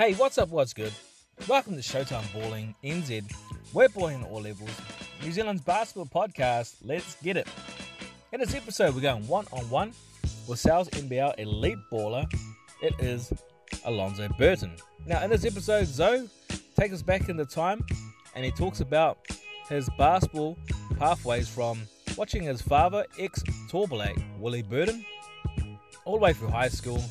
Hey, what's up? What's good? Welcome to Showtime Balling NZ. We're balling at all levels. New Zealand's basketball podcast. Let's get it. In this episode, we're going one on one with Sal's NBL elite baller. It is Alonzo Burton. Now, in this episode, Zoe takes us back in the time and he talks about his basketball pathways from watching his father, ex Black Willie Burton, all the way through high school,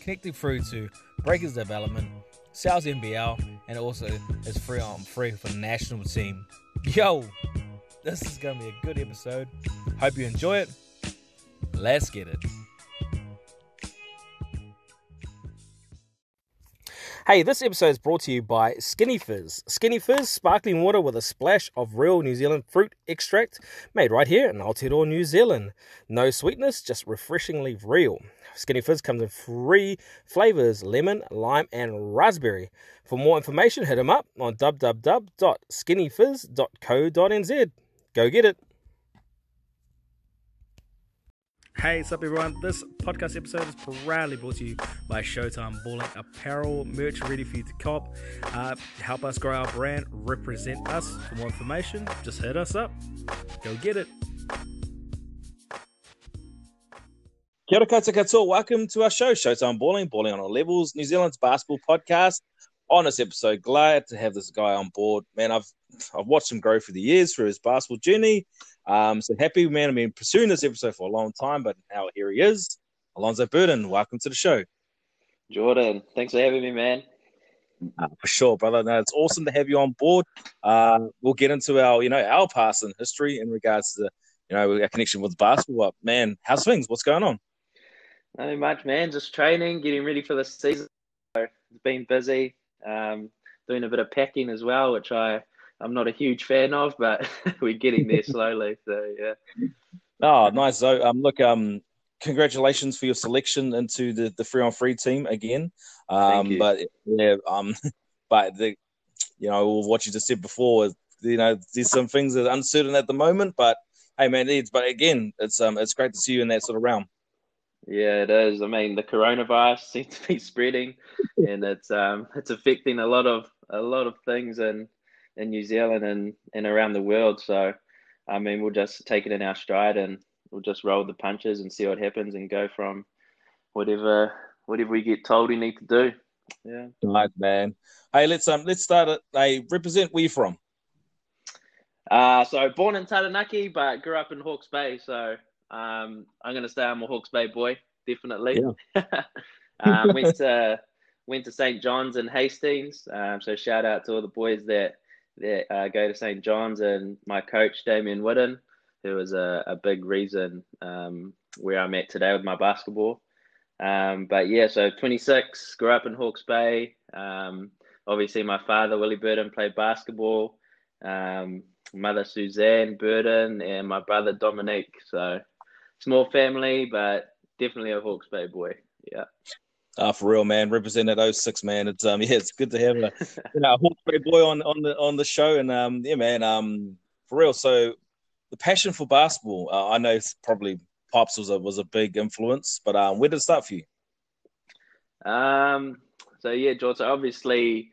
connecting through to Breakers development, Sal's NBL, and also his free on free for the national team. Yo, this is gonna be a good episode. Hope you enjoy it. Let's get it. Hey, this episode is brought to you by Skinny Fizz. Skinny Fizz, sparkling water with a splash of real New Zealand fruit extract, made right here in Aotearoa, New Zealand. No sweetness, just refreshingly real. Skinny Fizz comes in three flavors lemon, lime, and raspberry. For more information, hit them up on www.skinnyfizz.co.nz. Go get it. Hey, what's up, everyone? This podcast episode is proudly brought to you by Showtime Balling Apparel merch ready for you to cop. Uh, help us grow our brand, represent us. For more information, just hit us up. Go get it. Kia ora koutou. Welcome to our show, Showtime Balling, Balling on All Levels, New Zealand's basketball podcast. On this episode, glad to have this guy on board. Man, I've I've watched him grow through the years through his basketball journey. Um, so happy, man. I've been pursuing this episode for a long time, but now here he is. Alonzo Burton, welcome to the show. Jordan, thanks for having me, man. Uh, for sure, brother. No, it's awesome to have you on board. Uh, we'll get into our, you know, our past and history in regards to, you know, our connection with basketball. But Man, how's things? What's going on? Not much, man. Just training, getting ready for the season. So it's been busy. Um, doing a bit of packing as well, which I I'm not a huge fan of, but we're getting there slowly. So yeah. Oh, nice. So um, look, um, congratulations for your selection into the the free on free team again. Um, but yeah, um, but the you know what you just said before, you know, there's some things that are uncertain at the moment, but hey, man, it's but again, it's um, it's great to see you in that sort of realm. Yeah, it is. I mean, the coronavirus seems to be spreading, and it's um, it's affecting a lot of a lot of things in in New Zealand and and around the world. So, I mean, we'll just take it in our stride and we'll just roll the punches and see what happens and go from whatever whatever we get told we need to do. Yeah. Nice man. Hey, let's um let's start it. Hey, represent where you from? Uh so born in Taranaki, but grew up in Hawke's Bay. So um I'm gonna say I'm a Hawke's Bay boy, definitely. Yeah. um, went to went to St. John's and Hastings. Um, so shout out to all the boys that that uh, go to St. John's and my coach Damien Whitten, who was a, a big reason um, where I'm at today with my basketball. Um, but yeah, so 26, grew up in Hawke's Bay. Um, obviously, my father Willie Burton played basketball. Um, mother Suzanne Burton and my brother Dominique. So small family, but definitely a Hawke's Bay boy. Yeah. Uh, for real, man. Represent that 06, man. It's um, yeah, it's good to have a you know, Hawke's Bay boy on on the on the show, and um, yeah, man. Um, for real. So the passion for basketball, uh, I know probably pops was a was a big influence, but um, where did it start for you? Um, so yeah, George. So obviously,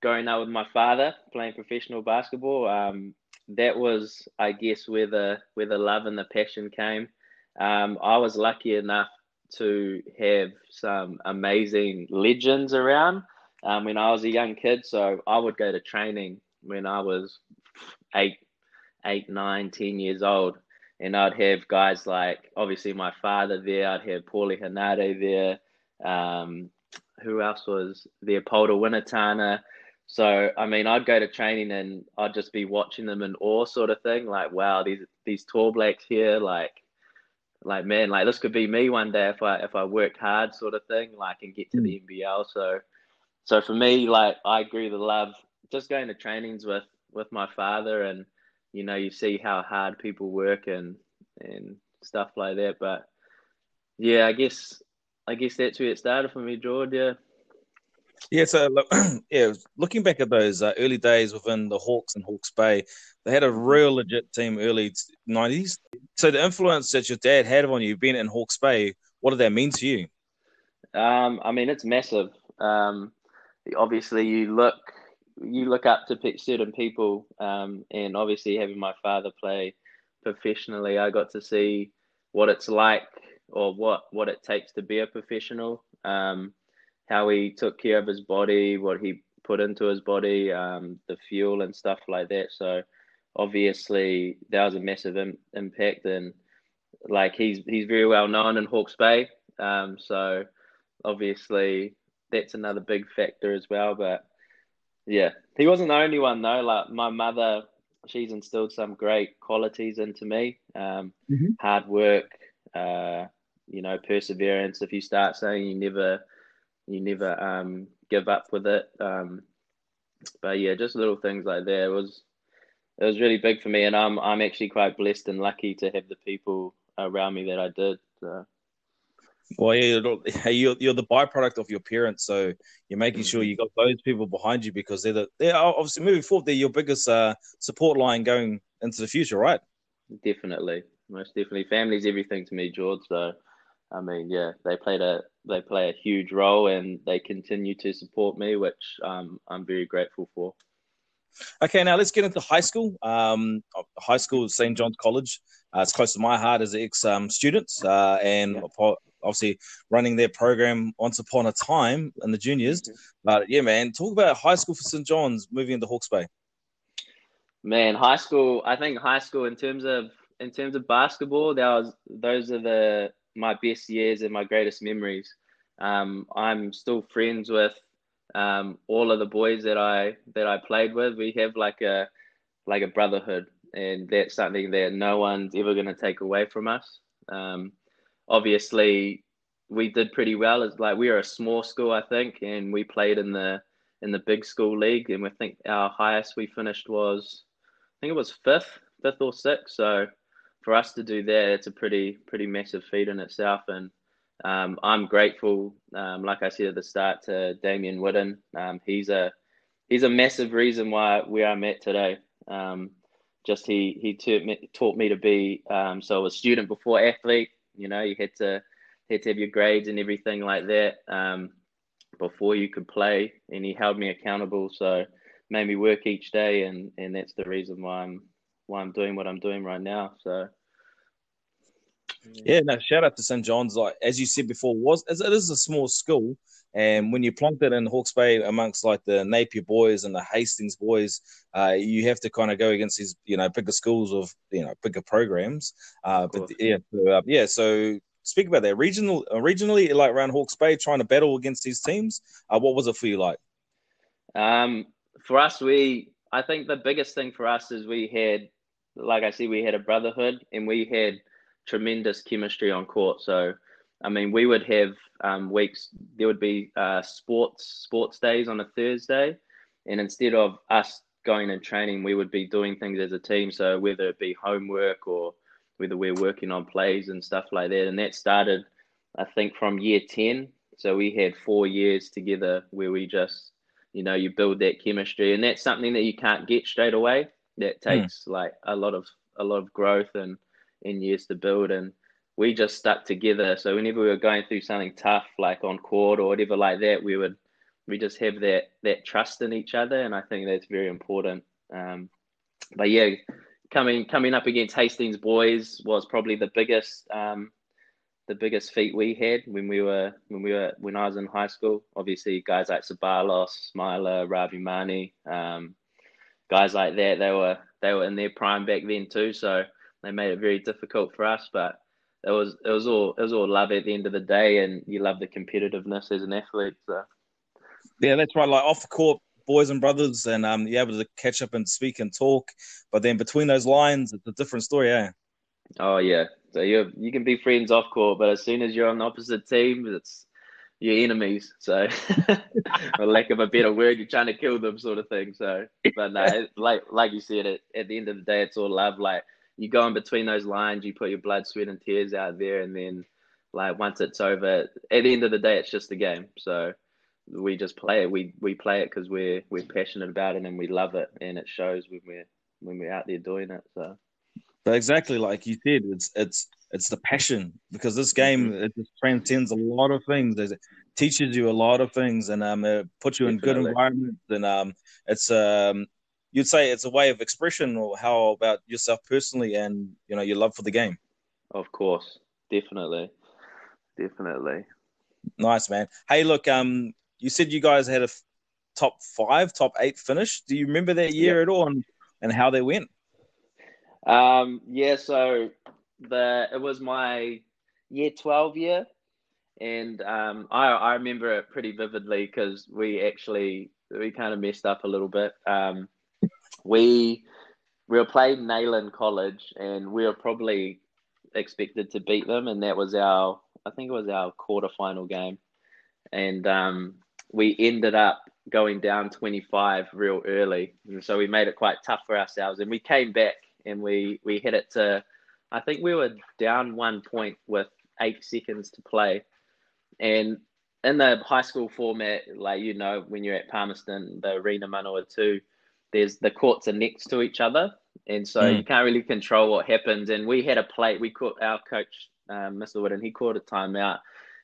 growing up with my father playing professional basketball, um, that was, I guess, where the where the love and the passion came. Um, I was lucky enough to have some amazing legends around um, when I was a young kid. So I would go to training when I was eight, eight, nine, ten years old, and I'd have guys like obviously my father there. I'd have Paulie Henare there. Um, who else was there? Polder Winitana. So I mean, I'd go to training and I'd just be watching them in awe, sort of thing. Like, wow, these these tall blacks here, like like man, like this could be me one day if I if I worked hard, sort of thing, like and get to mm. the NBL. So, so for me, like I grew the love just going to trainings with with my father, and you know you see how hard people work and and stuff like that. But yeah, I guess I guess that's where it started for me, George. Yeah. Yeah, so yeah, looking back at those uh, early days within the Hawks and Hawke's Bay, they had a real legit team early nineties. So the influence that your dad had on you, being in Hawke's Bay, what did that mean to you? Um, I mean, it's massive. Um, obviously you look you look up to certain people, um, and obviously having my father play professionally, I got to see what it's like or what what it takes to be a professional. Um, how he took care of his body, what he put into his body, um, the fuel and stuff like that. So obviously that was a massive Im- impact, and like he's he's very well known in Hawke's Bay. Um, so obviously that's another big factor as well. But yeah, he wasn't the only one though. Like my mother, she's instilled some great qualities into me. Um, mm-hmm. Hard work, uh, you know, perseverance. If you start saying you never, you never um, give up with it. Um, but yeah, just little things like that. It was it was really big for me, and I'm I'm actually quite blessed and lucky to have the people around me that I did. So. Well, yeah, you're, you're the byproduct of your parents, so you're making sure mm-hmm. you got those people behind you because they're the, they're obviously moving forward. They're your biggest uh, support line going into the future, right? Definitely, most definitely. Family's everything to me, George. So, I mean, yeah, they played a they play a huge role, and they continue to support me, which um, I'm very grateful for. Okay, now let's get into high school. Um, high school, St. John's College. Uh, it's close to my heart as ex um, student, uh, and yeah obviously running their program once upon a time in the juniors. Mm-hmm. But yeah, man, talk about high school for St. John's moving into Hawke's Bay. Man, high school. I think high school in terms of in terms of basketball, that was those are the my best years and my greatest memories. Um, I'm still friends with um, all of the boys that I that I played with. We have like a like a brotherhood, and that's something that no one's ever going to take away from us. Um, obviously we did pretty well. It's like we were a small school, I think, and we played in the in the big school league, and we think our highest we finished was, I think it was fifth, fifth or sixth. So for us to do that, it's a pretty pretty massive feat in itself, and um, I'm grateful, um, like I said at the start, to Damien Whitten. Um, he's a he's a massive reason why we are met today. Um, just he he taught me, taught me to be um, so a student before athlete you know, you had to had to have your grades and everything like that um, before you could play, and he held me accountable. So made me work each day, and and that's the reason why I'm why I'm doing what I'm doing right now. So. Yeah, no, shout out to St. John's. Like as you said before, was it is a small school, and when you plunked it in Hawke's Bay amongst like the Napier boys and the Hastings boys, uh, you have to kind of go against these, you know, bigger schools with, you know, bigger programs. Uh, but yeah, so, uh, yeah. So speak about that regional, regionally, like around Hawke's Bay, trying to battle against these teams. Uh, what was it for you like? Um, for us, we, I think the biggest thing for us is we had, like I said, we had a brotherhood and we had tremendous chemistry on court. So I mean, we would have um, weeks. There would be uh, sports sports days on a Thursday, and instead of us going and training, we would be doing things as a team. So whether it be homework or whether we're working on plays and stuff like that, and that started, I think, from year ten. So we had four years together where we just, you know, you build that chemistry, and that's something that you can't get straight away. That hmm. takes mm. like a lot of a lot of growth and and years to build and we just stuck together. So whenever we were going through something tough, like on court or whatever like that, we would we just have that that trust in each other, and I think that's very important. Um, but yeah, coming coming up against Hastings boys was probably the biggest um, the biggest feat we had when we were when we were when I was in high school. Obviously, guys like Sabalos, Smiler, Ravi Mani, um, guys like that, they were they were in their prime back then too. So they made it very difficult for us, but it was it was all it was all love at the end of the day, and you love the competitiveness as an athlete. So. Yeah, that's right. Like off the court, boys and brothers, and um, you're able to catch up and speak and talk. But then between those lines, it's a different story, yeah. Oh yeah, so you you can be friends off court, but as soon as you're on the opposite team, it's your enemies. So, for lack of a better word, you're trying to kill them, sort of thing. So, but no, like like you said, at, at the end of the day, it's all love. Like you go in between those lines, you put your blood, sweat, and tears out there, and then like once it's over, at the end of the day, it's just a game. So we just play it. We we play it because we're we're passionate about it and we love it, and it shows when we're when we're out there doing it. So. But exactly like you said, it's it's it's the passion because this game mm-hmm. it just transcends a lot of things. It teaches you a lot of things and um, it puts you Definitely. in good environments. And um, it's um, you'd say it's a way of expression, or how about yourself personally and you know your love for the game. Of course, definitely, definitely. Nice man. Hey, look, um, you said you guys had a f- top five, top eight finish. Do you remember that year yep. at all, and, and how they went? Um, yeah, so the it was my year twelve year, and um, I I remember it pretty vividly because we actually we kind of messed up a little bit. Um, we we were playing Nayland College, and we were probably expected to beat them, and that was our I think it was our quarterfinal game, and um, we ended up going down 25 real early, and so we made it quite tough for ourselves, and we came back and we we hit it to I think we were down one point with eight seconds to play, and in the high school format, like you know, when you're at Palmerston, the arena Manawatu, there's the courts are next to each other, and so mm. you can't really control what happens. And we had a play. We caught our coach, um, Mr. Wood, and he called a timeout,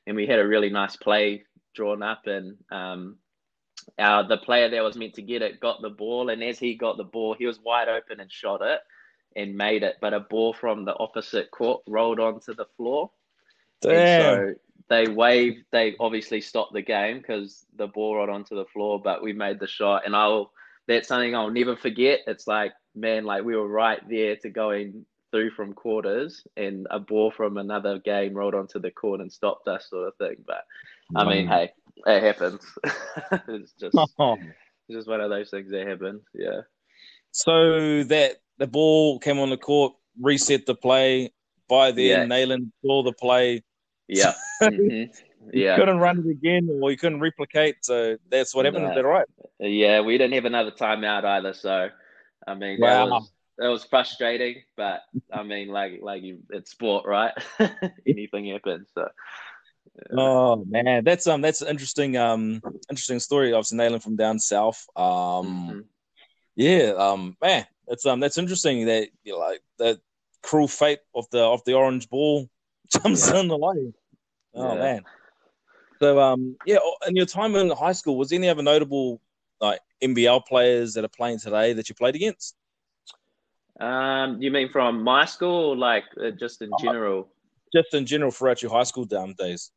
and we had a really nice play drawn up, and um, our the player that was meant to get it got the ball, and as he got the ball, he was wide open and shot it and made it, but a ball from the opposite court rolled onto the floor. Damn. And so they waved. They obviously stopped the game because the ball rolled onto the floor, but we made the shot, and I'll. That's something I'll never forget. It's like, man, like we were right there to going through from quarters, and a ball from another game rolled onto the court and stopped us, sort of thing. But I mean, hey, it happens. it's just, oh. it's just one of those things that happen. Yeah. So that the ball came on the court, reset the play. By then, yeah. Nayland saw the play. Yeah. mm-hmm. Yeah. couldn't run it again or you couldn't replicate. So that's what happened. No. That right? Yeah, we didn't have another timeout either. So, I mean, wow. that was it was frustrating, but I mean, like like you, it's sport, right? Anything happens. So. Oh man, that's um that's an interesting um interesting story. Obviously, Nayland from down south. Um, mm-hmm. yeah, um man, it's um that's interesting that you know, like the cruel fate of the of the orange ball jumps yeah. in the way. Oh yeah. man. So um yeah, in your time in high school, was there any other notable like NBL players that are playing today that you played against? Um, you mean from my school, or like uh, just in uh, general? Just in general throughout your high school down days.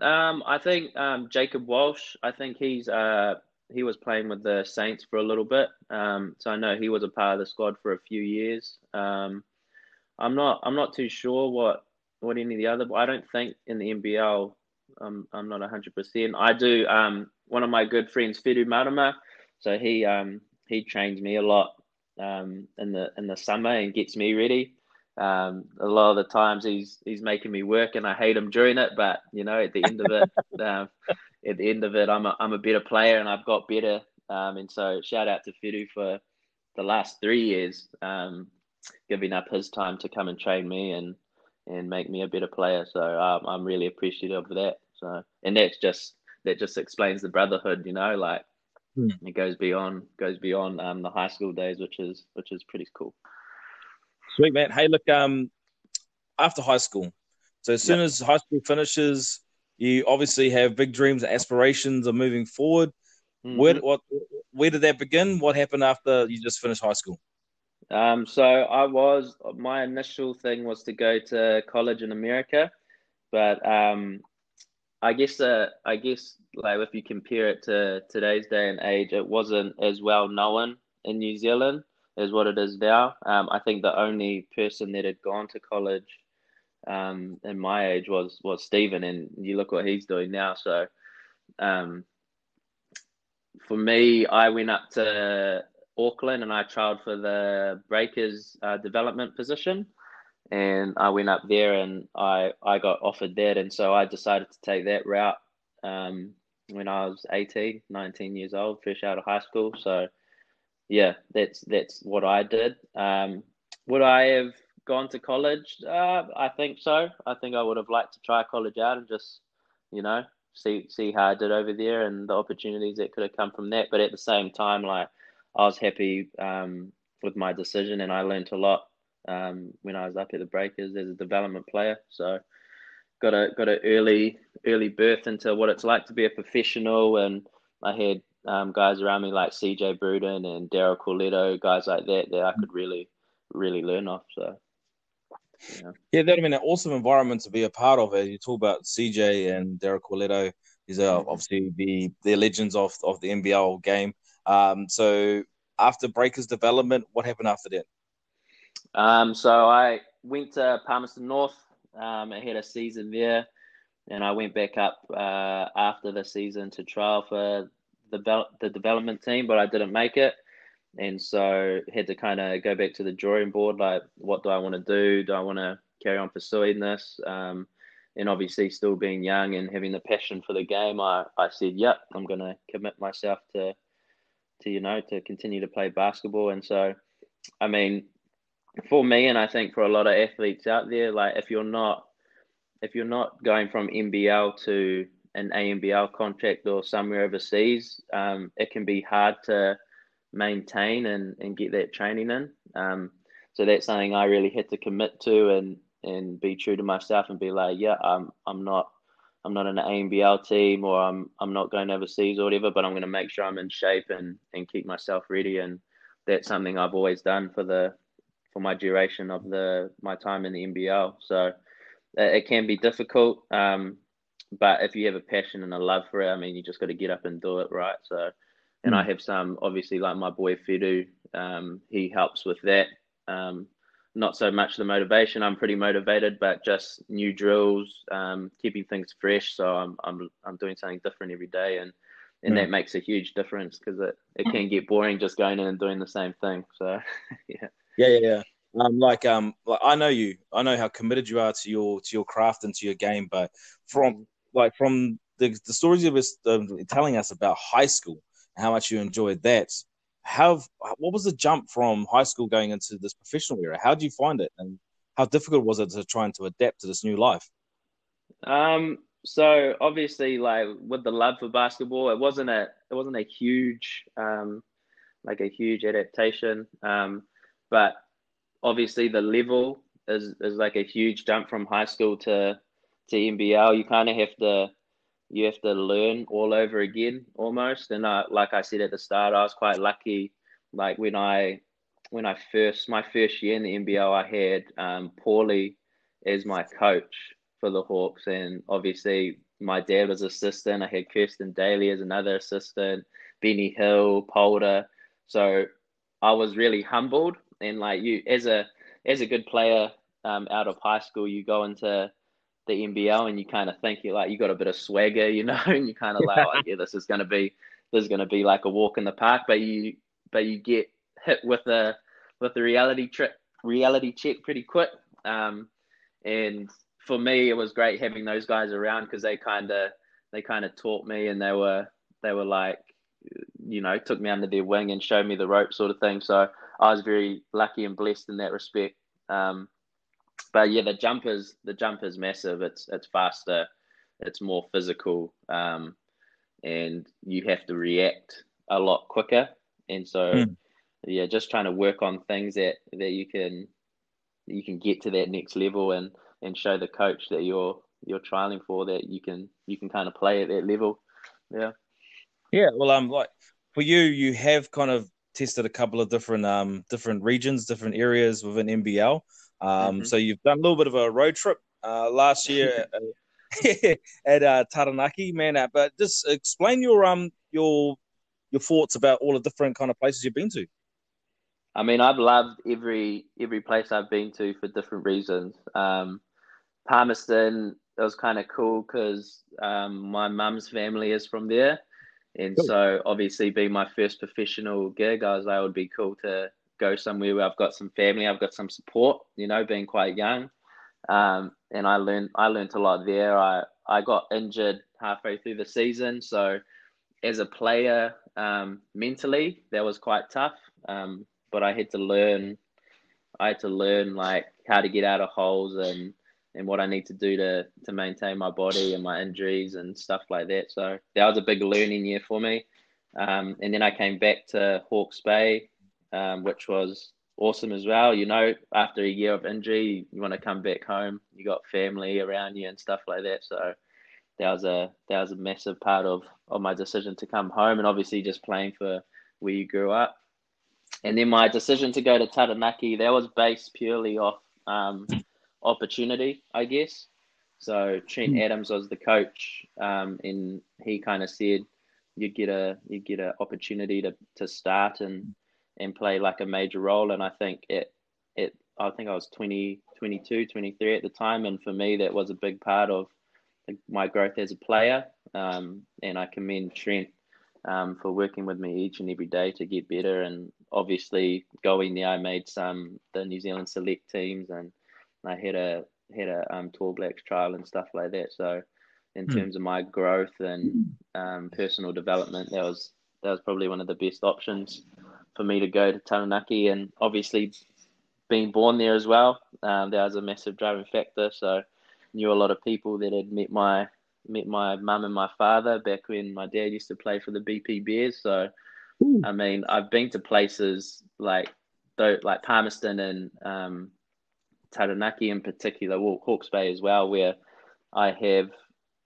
Um, I think um, Jacob Walsh. I think he's uh he was playing with the Saints for a little bit. Um, so I know he was a part of the squad for a few years. Um, I'm not I'm not too sure what what any of the other. I don't think in the NBL. I'm I'm not hundred percent. I do. Um, one of my good friends, Fidu Marama. So he um he trains me a lot um in the in the summer and gets me ready. Um, a lot of the times he's he's making me work and I hate him during it, but you know at the end of it, um, at the end of it, I'm a, I'm a better player and I've got better. Um, and so shout out to Fidu for the last three years, um, giving up his time to come and train me and, and make me a better player. So um, I'm really appreciative of that. So, and that's just, that just explains the brotherhood, you know, like hmm. it goes beyond, goes beyond um, the high school days, which is, which is pretty cool. Sweet man. Hey, look, um, after high school, so as soon yep. as high school finishes, you obviously have big dreams and aspirations of moving forward. Mm-hmm. Where what where did that begin? What happened after you just finished high school? Um, so I was my initial thing was to go to college in America, but um, I guess uh, I guess like if you compare it to today's day and age, it wasn't as well known in New Zealand as what it is now. Um, I think the only person that had gone to college um, in my age was was Stephen, and you look what he's doing now. So, um, for me, I went up to Auckland and I tried for the Breakers uh, development position, and I went up there and I I got offered that, and so I decided to take that route. Um, when I was 18, 19 years old, fresh out of high school. So, yeah, that's that's what I did. Um, would I have gone to college? Uh, I think so. I think I would have liked to try college out and just, you know, see see how I did over there and the opportunities that could have come from that. But at the same time, like I was happy um, with my decision and I learned a lot um, when I was up at the Breakers as a development player. So got a got an early early birth into what it's like to be a professional, and I had um, guys around me like CJ Bruton and Daryl Corletto, guys like that that I could really really learn off. So. Yeah, yeah that'd been an awesome environment to be a part of. As you talk about CJ and Derek Corletto, these are mm-hmm. obviously the the legends of of the NBL game. Um, so after Breakers development, what happened after that? Um, so I went to Palmerston North. Um, I had a season there, and I went back up uh, after the season to trial for the the development team, but I didn't make it, and so had to kind of go back to the drawing board. Like, what do I want to do? Do I want to carry on pursuing this? Um, and obviously, still being young and having the passion for the game, I, I said, "Yep, I'm going to commit myself to to you know to continue to play basketball." And so, I mean, for me, and I think for a lot of athletes out there, like if you're not if you're not going from NBL to an ANBL contract or somewhere overseas, um, it can be hard to maintain and, and get that training in. Um, so that's something I really had to commit to and, and be true to myself and be like, yeah, I'm I'm not I'm not an ANBL team or I'm I'm not going overseas or whatever, but I'm to make sure I'm in shape and, and keep myself ready. And that's something I've always done for the for my duration of the my time in the NBL. So it can be difficult. Um, but if you have a passion and a love for it, I mean, you just got to get up and do it, right? So, and mm. I have some, obviously, like my boy Fidu, um, he helps with that. Um, not so much the motivation. I'm pretty motivated, but just new drills, um, keeping things fresh. So I'm I'm I'm doing something different every day, and and mm. that makes a huge difference because it, it can get boring just going in and doing the same thing. So yeah. Yeah, yeah, yeah. Um, like um, like I know you. I know how committed you are to your to your craft and to your game. But from like from the, the stories you were um, telling us about high school how much you enjoyed that. How what was the jump from high school going into this professional era? How did you find it, and how difficult was it to try and to adapt to this new life? Um, so obviously, like with the love for basketball, it wasn't a it wasn't a huge um, like a huge adaptation. Um, but obviously the level is is like a huge jump from high school to to NBL, you kind of have to you have to learn all over again almost. And uh, like I said at the start, I was quite lucky. Like when I when I first my first year in the NBL, I had um, Paulie as my coach for the Hawks, and obviously my dad was assistant. I had Kirsten Daly as another assistant, Benny Hill, Polder. So I was really humbled, and like you, as a as a good player um, out of high school, you go into the NBL and you kind of think you like you got a bit of swagger, you know, and you kind of like, oh, yeah, this is gonna be this is gonna be like a walk in the park, but you but you get hit with a with the reality trick reality check pretty quick. Um, and for me, it was great having those guys around because they kind of they kind of taught me and they were they were like you know took me under their wing and showed me the rope sort of thing. So I was very lucky and blessed in that respect. Um, but yeah, the jump is the jump is massive. It's it's faster, it's more physical, um, and you have to react a lot quicker. And so, mm. yeah, just trying to work on things that that you can you can get to that next level and and show the coach that you're you're trialing for that you can you can kind of play at that level. Yeah. Yeah. Well, um, like for you, you have kind of tested a couple of different um different regions, different areas within NBL. Um, mm-hmm. So you've done a little bit of a road trip uh, last year at, at uh, Taranaki, man. Uh, but just explain your um your your thoughts about all the different kind of places you've been to. I mean, I've loved every every place I've been to for different reasons. Um, Palmerston, it was kind of cool because um, my mum's family is from there, and cool. so obviously being my first professional gig, I was like, it would be cool to go somewhere where I've got some family, I've got some support. You know, being quite young, um, and I learned I learned a lot there. I I got injured halfway through the season, so as a player, um, mentally that was quite tough. Um, but I had to learn, I had to learn like how to get out of holes and and what I need to do to to maintain my body and my injuries and stuff like that. So that was a big learning year for me. Um, and then I came back to Hawke's Bay um, which was awesome as well. You know, after a year of injury, you want to come back home. You got family around you and stuff like that. So that was a that was a massive part of of my decision to come home, and obviously just playing for where you grew up. And then my decision to go to Taranaki that was based purely off um, opportunity, I guess. So Trent hmm. Adams was the coach, um, and he kind of said you get a you get an opportunity to to start and and play like a major role. And I think it it I think I was 20, 22, 23 at the time, and for me that was a big part of my growth as a player. Um, and I commend Trent um, for working with me each and every day to get better. And obviously, going there, I made some the New Zealand select teams, and I had a had a um, Tall Blacks trial and stuff like that. So, in mm. terms of my growth and um, personal development, that was that was probably one of the best options for me to go to Taranaki. And obviously, being born there as well, um, that was a massive driving factor. So, knew a lot of people that had met my met my mum and my father back when my dad used to play for the BP Bears. So, Ooh. I mean, I've been to places like though, like Palmerston and um, Taranaki in particular, well, Hawke's Bay as well, where I have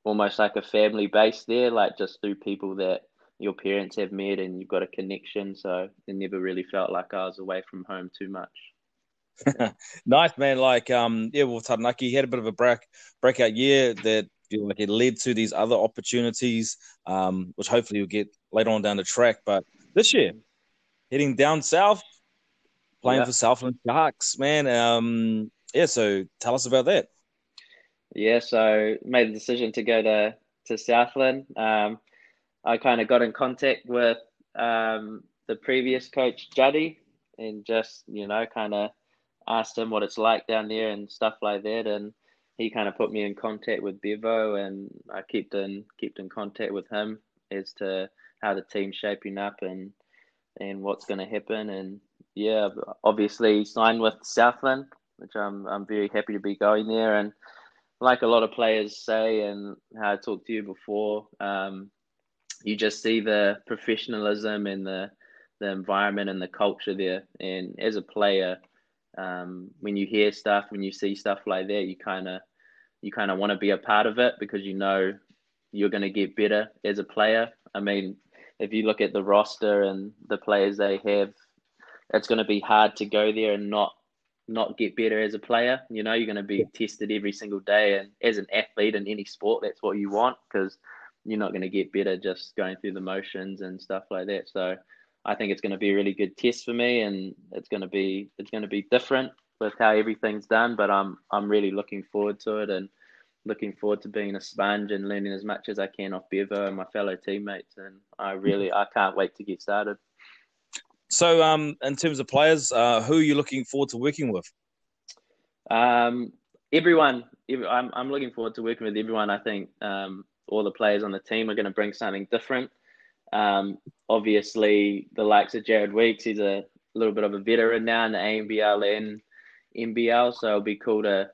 almost like a family base there, like just through people that your parents have met and you've got a connection. So it never really felt like I was away from home too much. nice man. Like um yeah, well Taranaki had a bit of a break breakout year that you know, like it led to these other opportunities, um, which hopefully you'll get later on down the track. But this year, heading down south, playing yeah. for Southland Sharks, man. Um yeah, so tell us about that. Yeah, so made the decision to go to to Southland. Um I kind of got in contact with um, the previous coach Juddy and just you know kind of asked him what it's like down there and stuff like that, and he kind of put me in contact with Bevo, and I kept in kept in contact with him as to how the team's shaping up and and what's going to happen, and yeah, obviously signed with Southland, which I'm I'm very happy to be going there, and like a lot of players say, and how I talked to you before, um, you just see the professionalism and the the environment and the culture there. And as a player, um, when you hear stuff, when you see stuff like that, you kind of you kind of want to be a part of it because you know you're going to get better as a player. I mean, if you look at the roster and the players they have, it's going to be hard to go there and not not get better as a player. You know, you're going to be tested every single day, and as an athlete in any sport, that's what you want because you're not going to get better just going through the motions and stuff like that. So I think it's going to be a really good test for me, and it's going to be it's going to be different with how everything's done. But I'm I'm really looking forward to it, and looking forward to being a sponge and learning as much as I can off Bevo and my fellow teammates. And I really I can't wait to get started. So, um, in terms of players, uh, who are you looking forward to working with? Um, everyone. I'm I'm looking forward to working with everyone. I think um, all the players on the team are going to bring something different. Um, obviously, the likes of Jared Weeks, he's a little bit of a veteran now in the ANBL and NBL, so it'll be cool to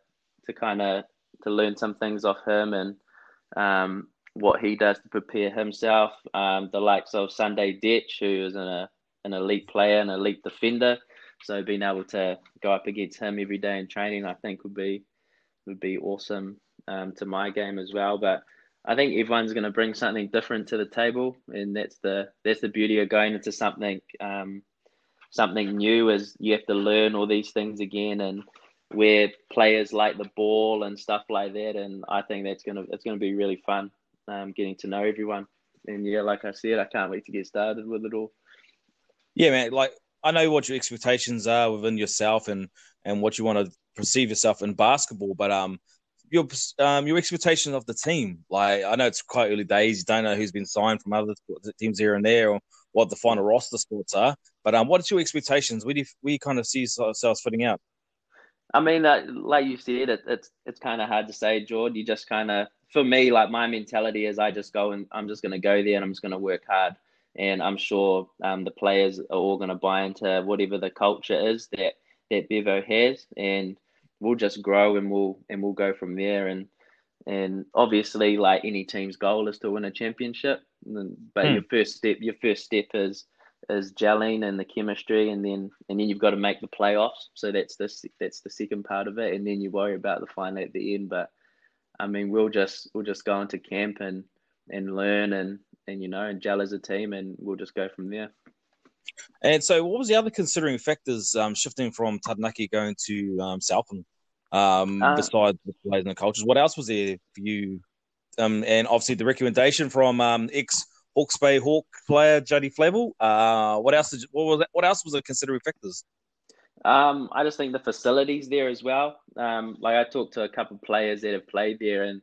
to kind of to learn some things off him and um, what he does to prepare himself. Um, the likes of Sunday Dech, who is in a, an elite player, an elite defender, so being able to go up against him every day in training, I think would be would be awesome um, to my game as well. But I think everyone's going to bring something different to the table, and that's the that's the beauty of going into something um, something new. Is you have to learn all these things again, and where players like the ball and stuff like that. And I think that's gonna it's gonna be really fun, um, getting to know everyone. And yeah, like I said, I can't wait to get started with it all. Yeah, man. Like I know what your expectations are within yourself and and what you want to perceive yourself in basketball, but um your um, your expectations of the team? Like, I know it's quite early days. You don't know who's been signed from other teams here and there, or what the final roster spots are. But um, what's your expectations? Where do you, where you kind of see yourselves fitting out? I mean, uh, like you said, it, it's it's kind of hard to say, George. You just kind of, for me, like my mentality is, I just go and I'm just going to go there and I'm just going to work hard. And I'm sure um, the players are all going to buy into whatever the culture is that that Bevo has, and we'll just grow and we'll and we'll go from there. And and obviously, like any team's goal is to win a championship. But hmm. your first step, your first step is is gelling and the chemistry, and then and then you've got to make the playoffs. So that's the that's the second part of it, and then you worry about the final at the end. But I mean, we'll just we'll just go into camp and and learn and and you know and gel as a team, and we'll just go from there. And so, what was the other considering factors um, shifting from Taranaki going to um, Southland, um, uh, besides the players and the cultures? What else was there for you? Um, and obviously, the recommendation from um, ex Hawke's Bay Hawk player Jody Flavell. Uh, what else? Did, what was that, what else was the considering factors? Um, I just think the facilities there as well. Um, like I talked to a couple of players that have played there, and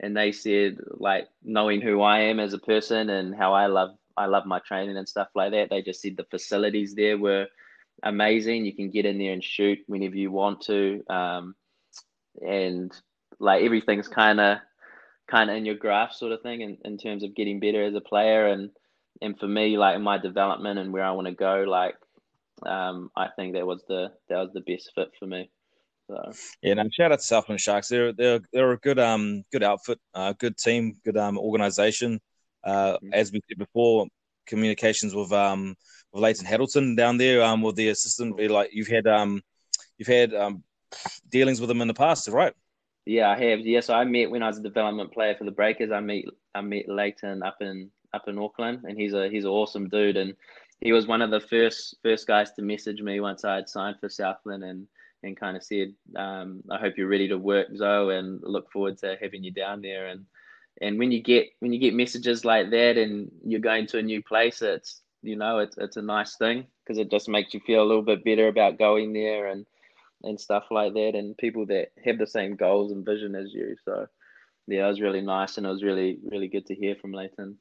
and they said like knowing who I am as a person and how I love I love my training and stuff like that. They just said the facilities there were amazing. You can get in there and shoot whenever you want to, um, and like everything's kind of kind of in your graph sort of thing in, in terms of getting better as a player and and for me like in my development and where I want to go like um, I think that was the that was the best fit for me. So yeah, no, shout out to Southland Sharks. They're they're they're a good um good outfit, uh, good team, good um organization. Uh, mm-hmm. as we said before, communications with um with Leighton Haddleton down there um with the assistant. Like you've had um you've had um dealings with them in the past, right? Yeah, I have. Yeah, so I met when I was a development player for the Breakers. I meet I met Leighton up in up in Auckland, and he's a he's an awesome dude. And he was one of the first first guys to message me once I had signed for Southland, and and kind of said, um, "I hope you're ready to work, Zoe, and look forward to having you down there." And and when you get when you get messages like that, and you're going to a new place, it's you know it's it's a nice thing because it just makes you feel a little bit better about going there and and stuff like that, and people that have the same goals and vision as you. So yeah, it was really nice, and it was really really good to hear from Leighton.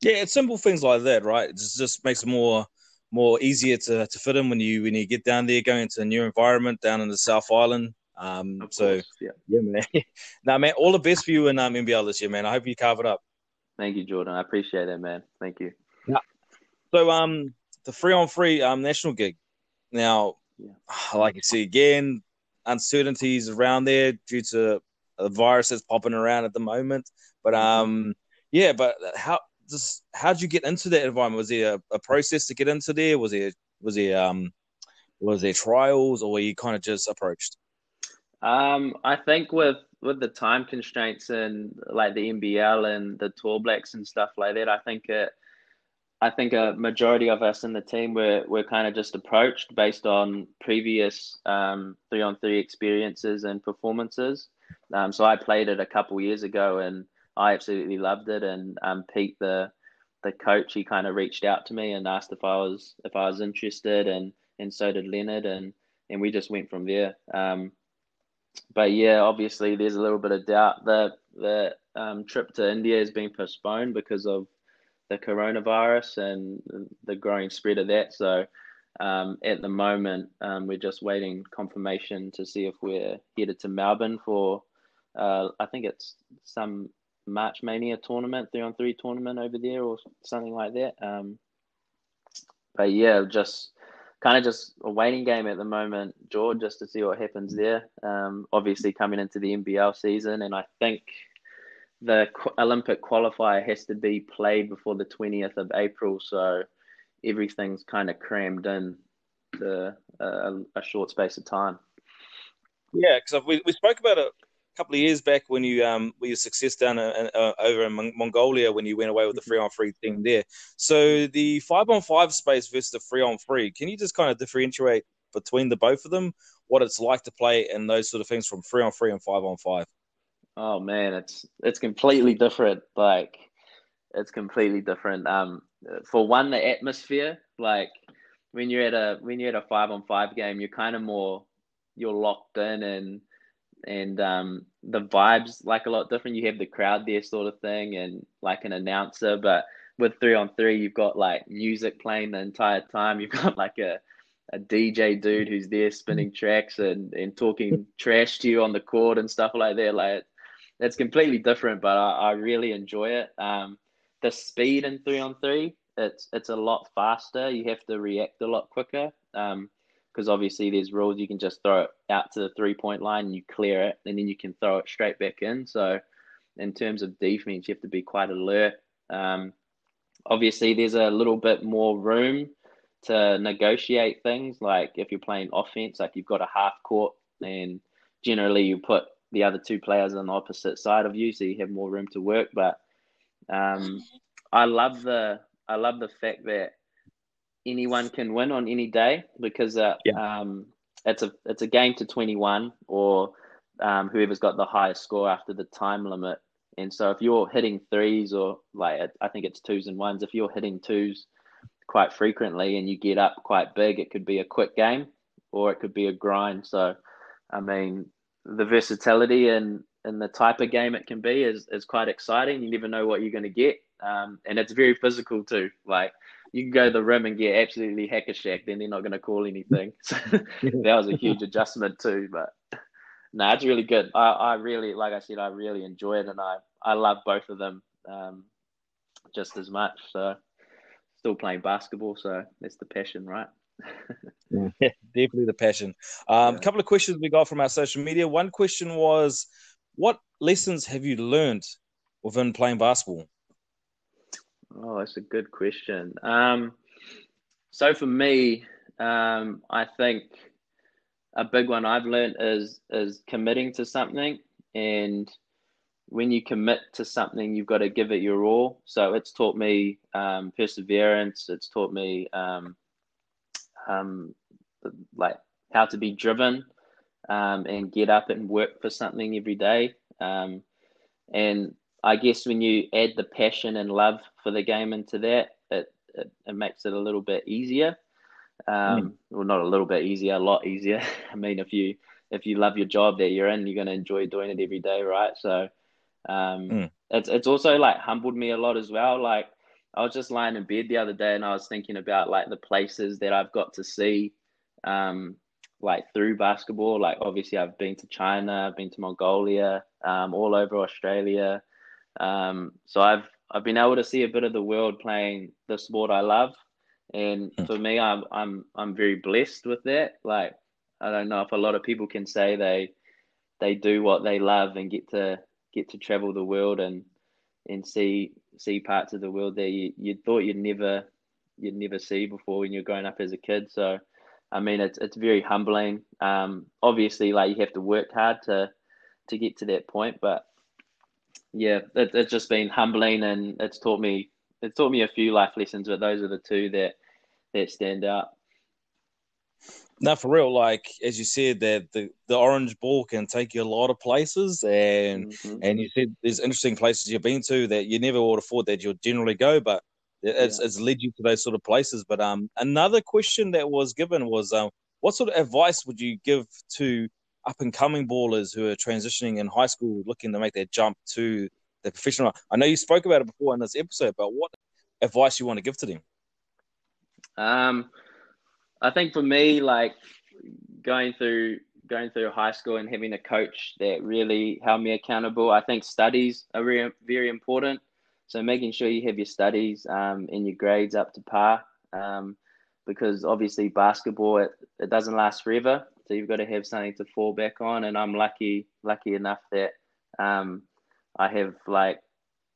Yeah, it's simple things like that, right? It just, makes it more more easier to, to fit in when you when you get down there, going into a new environment down in the South Island. Um, so yeah, yeah, man. now, man, all the best for you in um, NBL this year, man. I hope you carve it up. Thank you, Jordan. I appreciate it, man. Thank you. Yeah. So, um, the free on free um national gig. Now, yeah. like you see again, uncertainties around there due to the virus that's popping around at the moment. But mm-hmm. um, yeah, but how just how did you get into that environment? Was there a, a, process to get into there? Was there was there um was there trials or were you kind of just approached? Um, I think with with the time constraints and like the NBL and the Tall Blacks and stuff like that, I think it I think a majority of us in the team were, were kind of just approached based on previous um, three on three experiences and performances. Um, so I played it a couple years ago and I absolutely loved it. And um, Pete, the the coach, he kind of reached out to me and asked if I was if I was interested, and and so did Leonard, and and we just went from there. Um, but yeah, obviously there's a little bit of doubt that the um, trip to India has been postponed because of the coronavirus and the growing spread of that. So um, at the moment, um, we're just waiting confirmation to see if we're headed to Melbourne for, uh, I think it's some March Mania tournament, three on three tournament over there or something like that. Um, but yeah, just kind of just a waiting game at the moment, George, just to see what happens there. Um, obviously coming into the NBL season, and I think the Olympic qualifier has to be played before the 20th of April, so everything's kind of crammed in the, uh, a short space of time. Yeah, because we, we spoke about it couple of years back when you um with your success down uh, uh, over in Mongolia when you went away with the free on free thing there. So the five on five space versus the free on free, can you just kind of differentiate between the both of them, what it's like to play and those sort of things from free on free and five on five? Oh man, it's it's completely different. Like it's completely different. Um, for one, the atmosphere. Like when you're at a when you're at a five on five game, you're kind of more you're locked in and and um the vibes like a lot different. You have the crowd there, sort of thing, and like an announcer. But with three on three, you've got like music playing the entire time. You've got like a a DJ dude who's there spinning tracks and, and talking trash to you on the court and stuff like that. Like it's completely different, but I, I really enjoy it. Um, the speed in three on three, it's it's a lot faster. You have to react a lot quicker. Um, because obviously there's rules you can just throw it out to the three point line and you clear it and then you can throw it straight back in. So in terms of defense, you have to be quite alert. Um, obviously, there's a little bit more room to negotiate things. Like if you're playing offense, like you've got a half court, and generally you put the other two players on the opposite side of you, so you have more room to work. But um, I love the I love the fact that anyone can win on any day because uh, yeah. um, it's a it's a game to 21 or um, whoever's got the highest score after the time limit. And so if you're hitting threes or like I think it's twos and ones, if you're hitting twos quite frequently and you get up quite big, it could be a quick game or it could be a grind. So I mean the versatility and and the type of game it can be is is quite exciting. You never know what you're going to get, um, and it's very physical too. Like you can go to the rim and get absolutely hacker shack, then they're not going to call anything. So that was a huge adjustment too. But no, it's really good. I, I really, like I said, I really enjoy it, and I I love both of them um, just as much. So still playing basketball, so that's the passion, right? yeah, definitely the passion. A um, yeah. couple of questions we got from our social media. One question was, what lessons have you learned within playing basketball? Oh, that's a good question. Um, so for me, um, I think a big one I've learned is is committing to something, and when you commit to something, you've got to give it your all. So it's taught me um, perseverance. It's taught me um, um, like how to be driven um, and get up and work for something every day. And I guess when you add the passion and love for the game into that, it, it, it makes it a little bit easier. Um, mm. Well, not a little bit easier, a lot easier. I mean, if you if you love your job that you're in, you're going to enjoy doing it every day, right? So um, mm. it's it's also like humbled me a lot as well. Like I was just lying in bed the other day and I was thinking about like the places that I've got to see, um, like through basketball. Like obviously I've been to China, I've been to Mongolia, um, all over Australia. Um, so I've I've been able to see a bit of the world playing the sport I love, and hmm. for me, I'm I'm I'm very blessed with that. Like I don't know if a lot of people can say they they do what they love and get to get to travel the world and and see see parts of the world that you, you thought you'd never you'd never see before when you're growing up as a kid. So I mean it's it's very humbling. Um, obviously like you have to work hard to to get to that point, but yeah, it, it's just been humbling and it's taught me it's taught me a few life lessons, but those are the two that that stand out. Now, for real. Like as you said, that the, the orange ball can take you a lot of places, and mm-hmm. and you said there's interesting places you've been to that you never would have thought that you'd generally go, but it's yeah. it's led you to those sort of places. But um, another question that was given was um, what sort of advice would you give to up and coming ballers who are transitioning in high school, looking to make that jump to the professional? I know you spoke about it before in this episode, but what advice you want to give to them? Um, I think for me, like going through going through high school and having a coach that really held me accountable. I think studies are very, very important. So making sure you have your studies um, and your grades up to par, um, because obviously basketball it, it doesn't last forever. So you've got to have something to fall back on. And I'm lucky lucky enough that um, I have like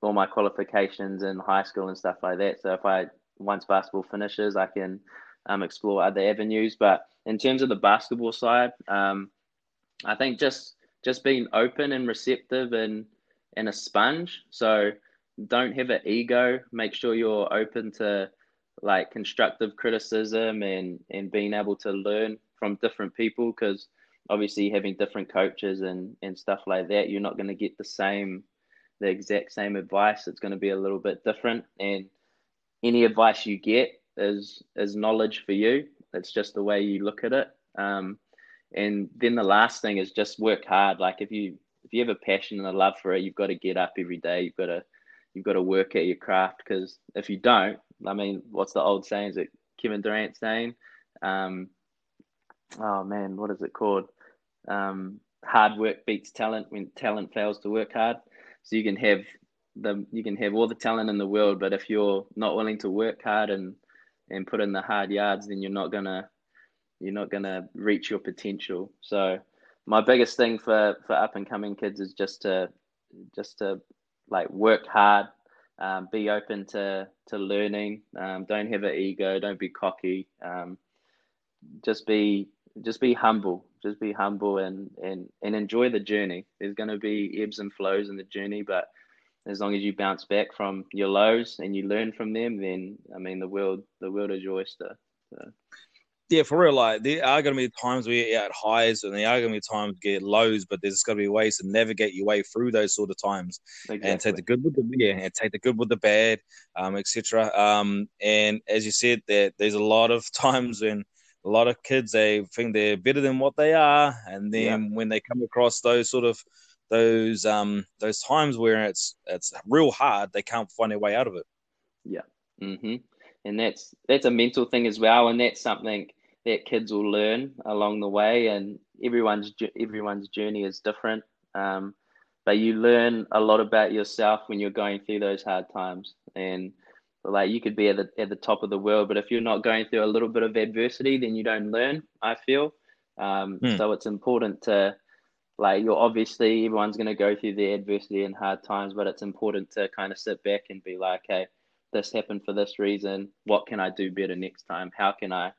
all my qualifications in high school and stuff like that. So if I once basketball finishes, I can um, explore other avenues. But in terms of the basketball side, um, I think just just being open and receptive and and a sponge. So don't have an ego. Make sure you're open to like constructive criticism and and being able to learn from different people because obviously having different coaches and and stuff like that you're not going to get the same the exact same advice. It's going to be a little bit different. And any advice you get is is knowledge for you. It's just the way you look at it. Um, and then the last thing is just work hard. Like if you if you have a passion and a love for it you've got to get up every day. You've got to you've got to work at your craft because if you don't i mean what's the old saying? Is it kevin durant saying? Um, oh man, what is it called? Um, hard work beats talent when talent fails to work hard. So you can have the you can have all the talent in the world, but if you're not willing to work hard and and put in the hard yards, then you're not gonna you're not gonna reach your potential. So my biggest thing for for up and coming kids is just to just to like work hard Um, be open to to learning. Um, don't have an ego. Don't be cocky. Um, just be just be humble. Just be humble and and and enjoy the journey. There's going to be ebbs and flows in the journey, but as long as you bounce back from your lows and you learn from them, then I mean the world the world is your oyster. So. Yeah, for real. Like there are going to be times where you're at highs, and there are going to be times you get lows. But there's going to be ways to navigate your way through those sort of times, exactly. and take the good with the yeah, and take the good with the bad, um, etc. Um, and as you said, that there's a lot of times when a lot of kids they think they're better than what they are, and then yeah. when they come across those sort of those um those times where it's it's real hard, they can't find their way out of it. Yeah. Mm-hmm. And that's that's a mental thing as well, and that's something that kids will learn along the way, and everyone's everyone's journey is different. Um, but you learn a lot about yourself when you're going through those hard times, and like you could be at the at the top of the world, but if you're not going through a little bit of adversity, then you don't learn. I feel um, mm. so. It's important to like you're obviously everyone's going to go through the adversity and hard times, but it's important to kind of sit back and be like, hey, this happened for this reason. What can I do better next time? How can I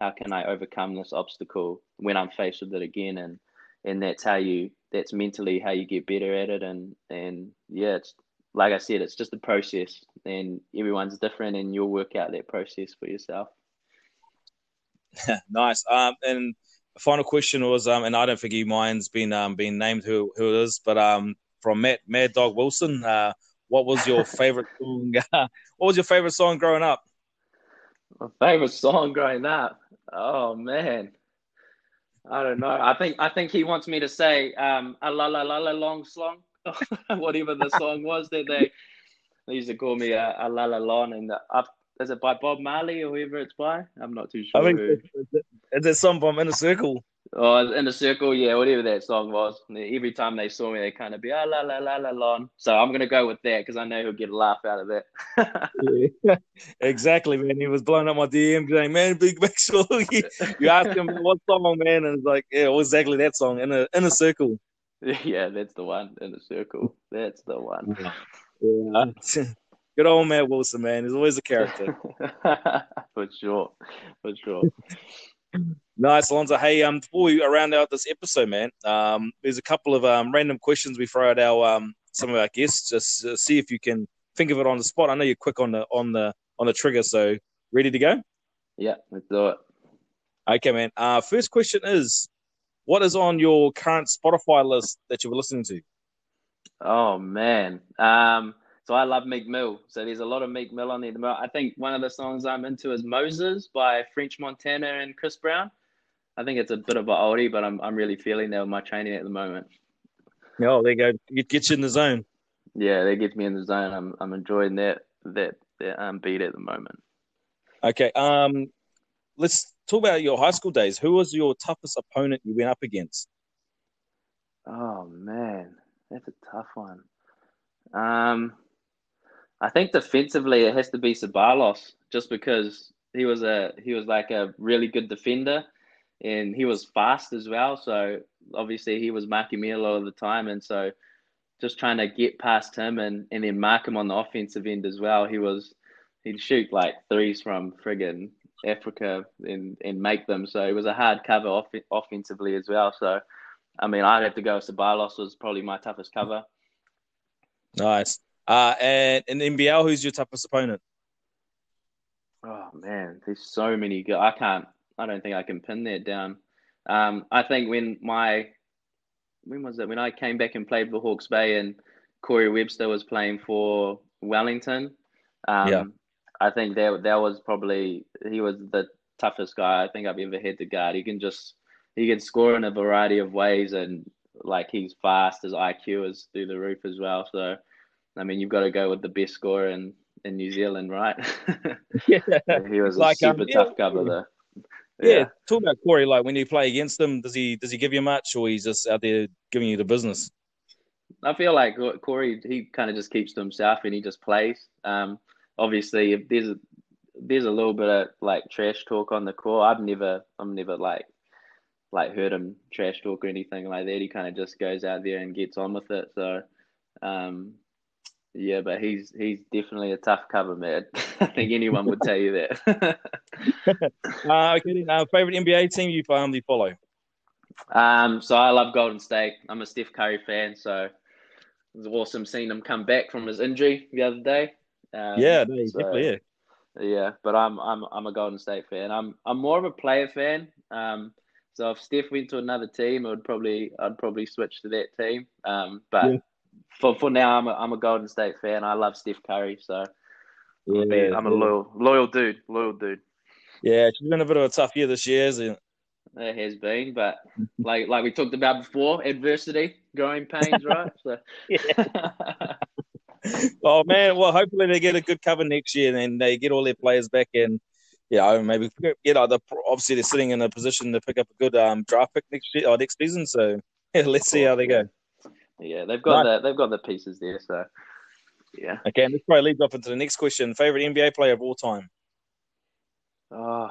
how can I overcome this obstacle when I'm faced with it again? And and that's how you that's mentally how you get better at it. And and yeah, it's like I said, it's just a process, and everyone's different, and you'll work out that process for yourself. nice. Um, and final question was, um, and I don't think he mind's been um been named who who it is, but um from Matt Mad Dog Wilson, uh, what was your favorite song? what was your favorite song growing up? My favorite song growing up. Oh man, I don't know. I think I think he wants me to say um, a la la la la long song, whatever the song was that they they used to call me a, a la la long, and the, uh, is it by Bob Marley or whoever it's by? I'm not too sure. I think who. it's a song from Inner Circle. Oh, in the circle, yeah, whatever that song was. Every time they saw me, they kind of be ah la la la la la. So I'm gonna go with that because I know he'll get a laugh out of that. yeah, exactly, man. He was blowing up my DM saying, "Man, big make sure you, you ask him what song, man," and it's like, yeah, well, exactly that song in a in a circle. Yeah, that's the one in the circle. That's the one. Yeah. Good old Matt Wilson, man. He's always a character. for sure, for sure. Nice, Alonzo. Hey, um, before we round out this episode, man, um, there's a couple of um, random questions we throw at our um, some of our guests, just uh, see if you can think of it on the spot. I know you're quick on the on the on the trigger, so ready to go? Yeah, let's do it. Okay, man. Uh, first question is, what is on your current Spotify list that you were listening to? Oh man, um, so I love Meek Mill. So there's a lot of Meek Mill on there. I think one of the songs I'm into is Moses by French Montana and Chris Brown. I think it's a bit of an oldie, but I'm I'm really feeling that with my training at the moment. Oh, there you go. It gets you in the zone. Yeah, that gets me in the zone. I'm I'm enjoying that that that um, beat at the moment. Okay. Um, let's talk about your high school days. Who was your toughest opponent you went up against? Oh man, that's a tough one. Um, I think defensively it has to be Ceballos, just because he was a he was like a really good defender and he was fast as well. So obviously he was marking me a lot of the time, and so just trying to get past him and and then mark him on the offensive end as well. He was he'd shoot like threes from friggin' Africa and and make them. So it was a hard cover off, offensively as well. So I mean, I'd have to go. Ceballos was probably my toughest cover. Nice. Uh, and in NBL, who's your toughest opponent? Oh man, there's so many. Good. I can't. I don't think I can pin that down. Um, I think when my when was it when I came back and played for Hawke's Bay and Corey Webster was playing for Wellington. Um, yeah. I think that that was probably he was the toughest guy I think I've ever had to guard. He can just he can score in a variety of ways and like he's fast. His IQ is through the roof as well. So I mean, you've got to go with the best scorer in in New Zealand, right? yeah, he was a like, super um, tough yeah, cover though. Yeah. yeah, talk about Corey. Like when you play against him, does he does he give you much, or he's just out there giving you the business? I feel like Corey, he kind of just keeps to himself and he just plays. Um, obviously, if there's a, there's a little bit of like trash talk on the court, I've never, I'm never like like heard him trash talk or anything like that. He kind of just goes out there and gets on with it. So, um, Yeah, but he's he's definitely a tough cover, man. I think anyone would tell you that. uh, okay, then, uh, favorite NBA team you um, follow? Um, so I love Golden State. I'm a Steph Curry fan, so it was awesome seeing him come back from his injury the other day. Um, yeah, no, so, definitely. Yeah. Yeah, but I'm I'm I'm a Golden State fan. I'm I'm more of a player fan. Um, so if Steph went to another team, I would probably I'd probably switch to that team. Um, but yeah. for for now, I'm a, I'm a Golden State fan. I love Steph Curry, so yeah, I'm, a, I'm a loyal loyal dude, loyal dude. Yeah, it's been a bit of a tough year this year, hasn't it? It has been, but like like we talked about before, adversity, growing pains, right? So. oh man, well hopefully they get a good cover next year and they get all their players back and yeah, maybe you know, the, obviously they're sitting in a position to pick up a good um, draft pick next year or next season. So yeah, let's see how they go. Yeah, they've got right. the they've got the pieces there. So yeah. Okay, and this probably leads off into the next question. Favorite NBA player of all time? Oh,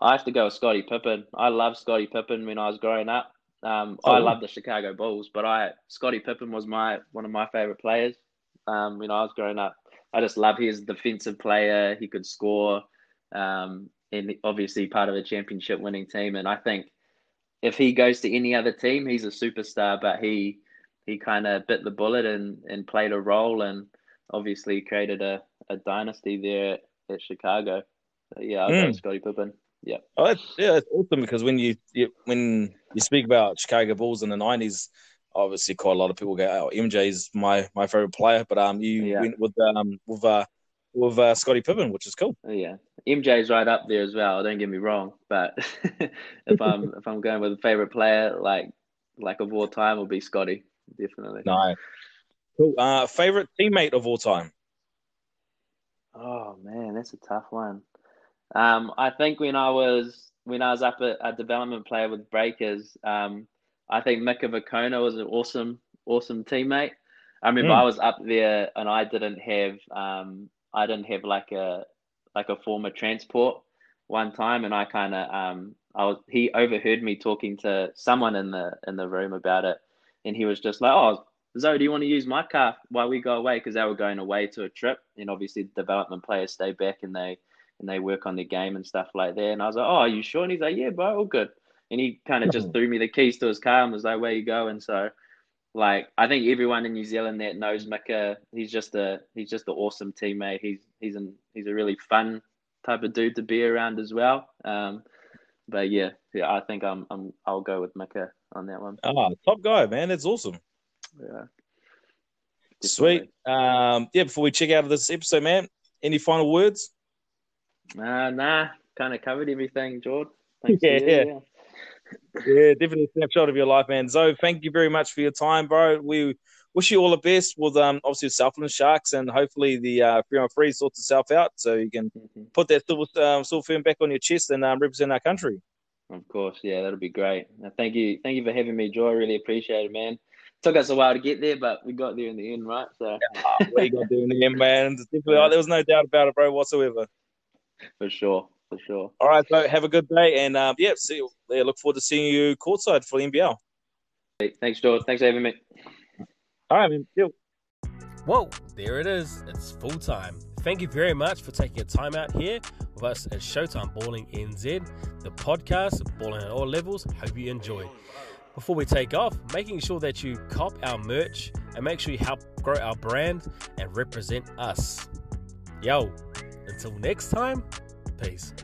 I have to go with Scottie Pippen. I love Scottie Pippen when I was growing up. Um, oh, I love the Chicago Bulls, but I Scottie Pippen was my one of my favorite players. Um, when I was growing up, I just love his defensive player. He could score, um, and obviously part of a championship winning team. And I think if he goes to any other team, he's a superstar. But he he kind of bit the bullet and, and played a role, and obviously created a, a dynasty there at, at Chicago. So yeah, I'll mm. go Scottie Pippen. Yeah. Oh, that's, yeah, that's awesome because when you, you, when you speak about Chicago Bulls in the nineties, obviously quite a lot of people go, "Oh, MJ is my my favorite player," but um, you yeah. went with um with uh with uh, Scottie Pippen, which is cool. Yeah, MJ's right up there as well. Don't get me wrong, but if I'm if I'm going with a favorite player, like like of all time, will be Scotty definitely. No, cool. Uh, favorite teammate of all time. Oh man, that's a tough one. Um, I think when I was when I was up at a development player with Breakers, um, I think Mika Vukona was an awesome, awesome teammate. I remember mm. I was up there and I didn't have um, I didn't have like a like a form of transport one time, and I kind of um, I was he overheard me talking to someone in the in the room about it, and he was just like, "Oh, Zoe, do you want to use my car while we go away?" Because they were going away to a trip, and obviously the development players stay back and they and they work on the game and stuff like that. And I was like, "Oh, are you sure?" And he's like, "Yeah, bro, all good." And he kind of just threw me the keys to his car and was like, "Where you going?" So like I think everyone in New Zealand that knows Mika, he's just a he's just an awesome teammate. He's he's an he's a really fun type of dude to be around as well. Um, but yeah, yeah, I think I'm I'm I'll go with Mika on that one. Ah, top guy, man. That's awesome. Yeah. Sweet. Um, yeah. Before we check out of this episode, man, any final words? Uh, nah, kind of covered everything, George. Thanks yeah, yeah yeah, definitely a snapshot of your life, man. Zoe, thank you very much for your time, bro. We wish you all the best with um obviously Southland Sharks and hopefully the uh, free on free sorts itself out so you can mm-hmm. put that silver um, silver fern back on your chest and um, represent our country. Of course, yeah, that'll be great. Thank you, thank you for having me, Joy. I really appreciate it, man. Took us a while to get there, but we got there in the end, right? So yeah, we got there in the end, man. Definitely, yeah. there was no doubt about it, bro, whatsoever. For sure for sure. All right, so have a good day, and um, yeah, see, you, yeah, look forward to seeing you courtside for the NBL. thanks, George. Thanks for having me. All right, man. Deal. Whoa, there it is. It's full time. Thank you very much for taking your time out here with us at Showtime Balling NZ, the podcast, balling at all levels. Hope you enjoyed. Before we take off, making sure that you cop our merch and make sure you help grow our brand and represent us. Yo, until next time, Peace.